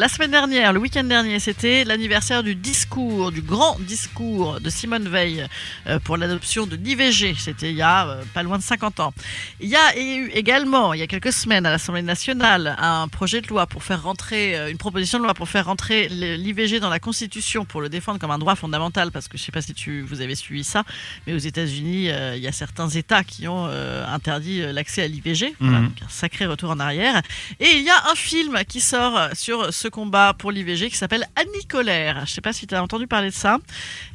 La semaine dernière, le week-end dernier, c'était l'anniversaire du discours, du grand discours de Simone Veil euh, pour l'adoption de l'IVG. C'était il y a euh, pas loin de 50 ans. Il y a eu également, il y a quelques semaines, à l'Assemblée nationale, un projet de loi pour faire rentrer, euh, une proposition de loi pour faire rentrer l'IVG dans la Constitution pour le défendre comme un droit fondamental, parce que je sais pas si tu, vous avez suivi ça, mais aux États-Unis, il y a certains États qui ont interdit l'accès à l'IVG. Voilà, donc un sacré retour en arrière. Et il y a un film qui sort sur ce combat pour l'IVG qui s'appelle Annie Colère. Je sais pas si tu as entendu parler de ça.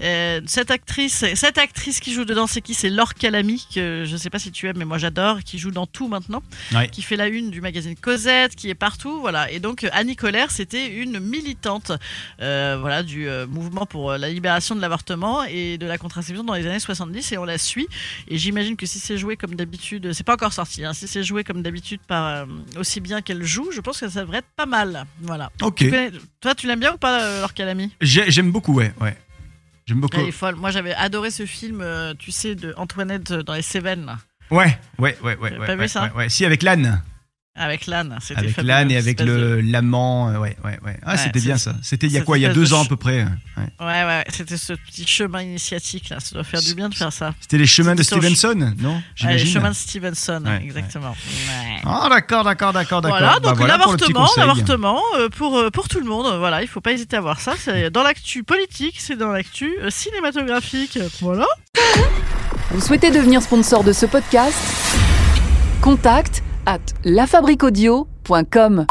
Euh, cette actrice, cette actrice qui joue dedans, c'est qui? C'est Laure Calamy, que je sais pas si tu aimes, mais moi j'adore, qui joue dans tout maintenant, Ouais. qui fait la une du magazine Cosette, qui est partout, voilà. Et donc Annie Colère, c'était une militante, euh, voilà, du euh, mouvement pour la libération de l'avortement et de la contraception dans les années 70, et on la suit. Et j'imagine que si c'est joué comme d'habitude, c'est pas encore sorti, hein, si c'est joué comme d'habitude par euh, aussi bien qu'elle joue, je pense que ça devrait être pas mal. Voilà. Ok. Tu connais- toi, tu l'aimes bien ou pas, euh, J'ai- J'aime beaucoup, ouais. ouais. J'aime beaucoup. Elle est folle. Moi, j'avais adoré ce film, euh, tu sais, de Antoinette euh, dans les Cévennes, là, Ouais, ouais, ouais, ouais. T'as ouais, pas vu ouais, ça? ouais, ouais. Si, avec l'âne. Avec l'âne. C'était Avec l'âne et avec le l'amant. euh, Ouais, ouais, ouais. Ah, Ouais, c'était bien ça. C'était il y a quoi Il y a deux de ans à peu près. ouais. de- Ouais, ouais, c'était ce petit chemin initiatique, là. Ça doit faire du bien de faire ça. C'était les chemins de Stevenson, non Ouais, les chemins de Stevenson, Ouais, exactement. Ouais. Ah, d'accord, d'accord, d'accord, d'accord. Voilà, Bah, donc l'avortement, l'avortement euh, pour, euh, pour tout le monde. Voilà, il faut pas hésiter à voir ça. C'est dans l'actu politique, c'est dans l'actu euh, cinématographique. Voilà. Vous souhaitez devenir sponsor de ce podcast? Contact à lafabriquaudio.com.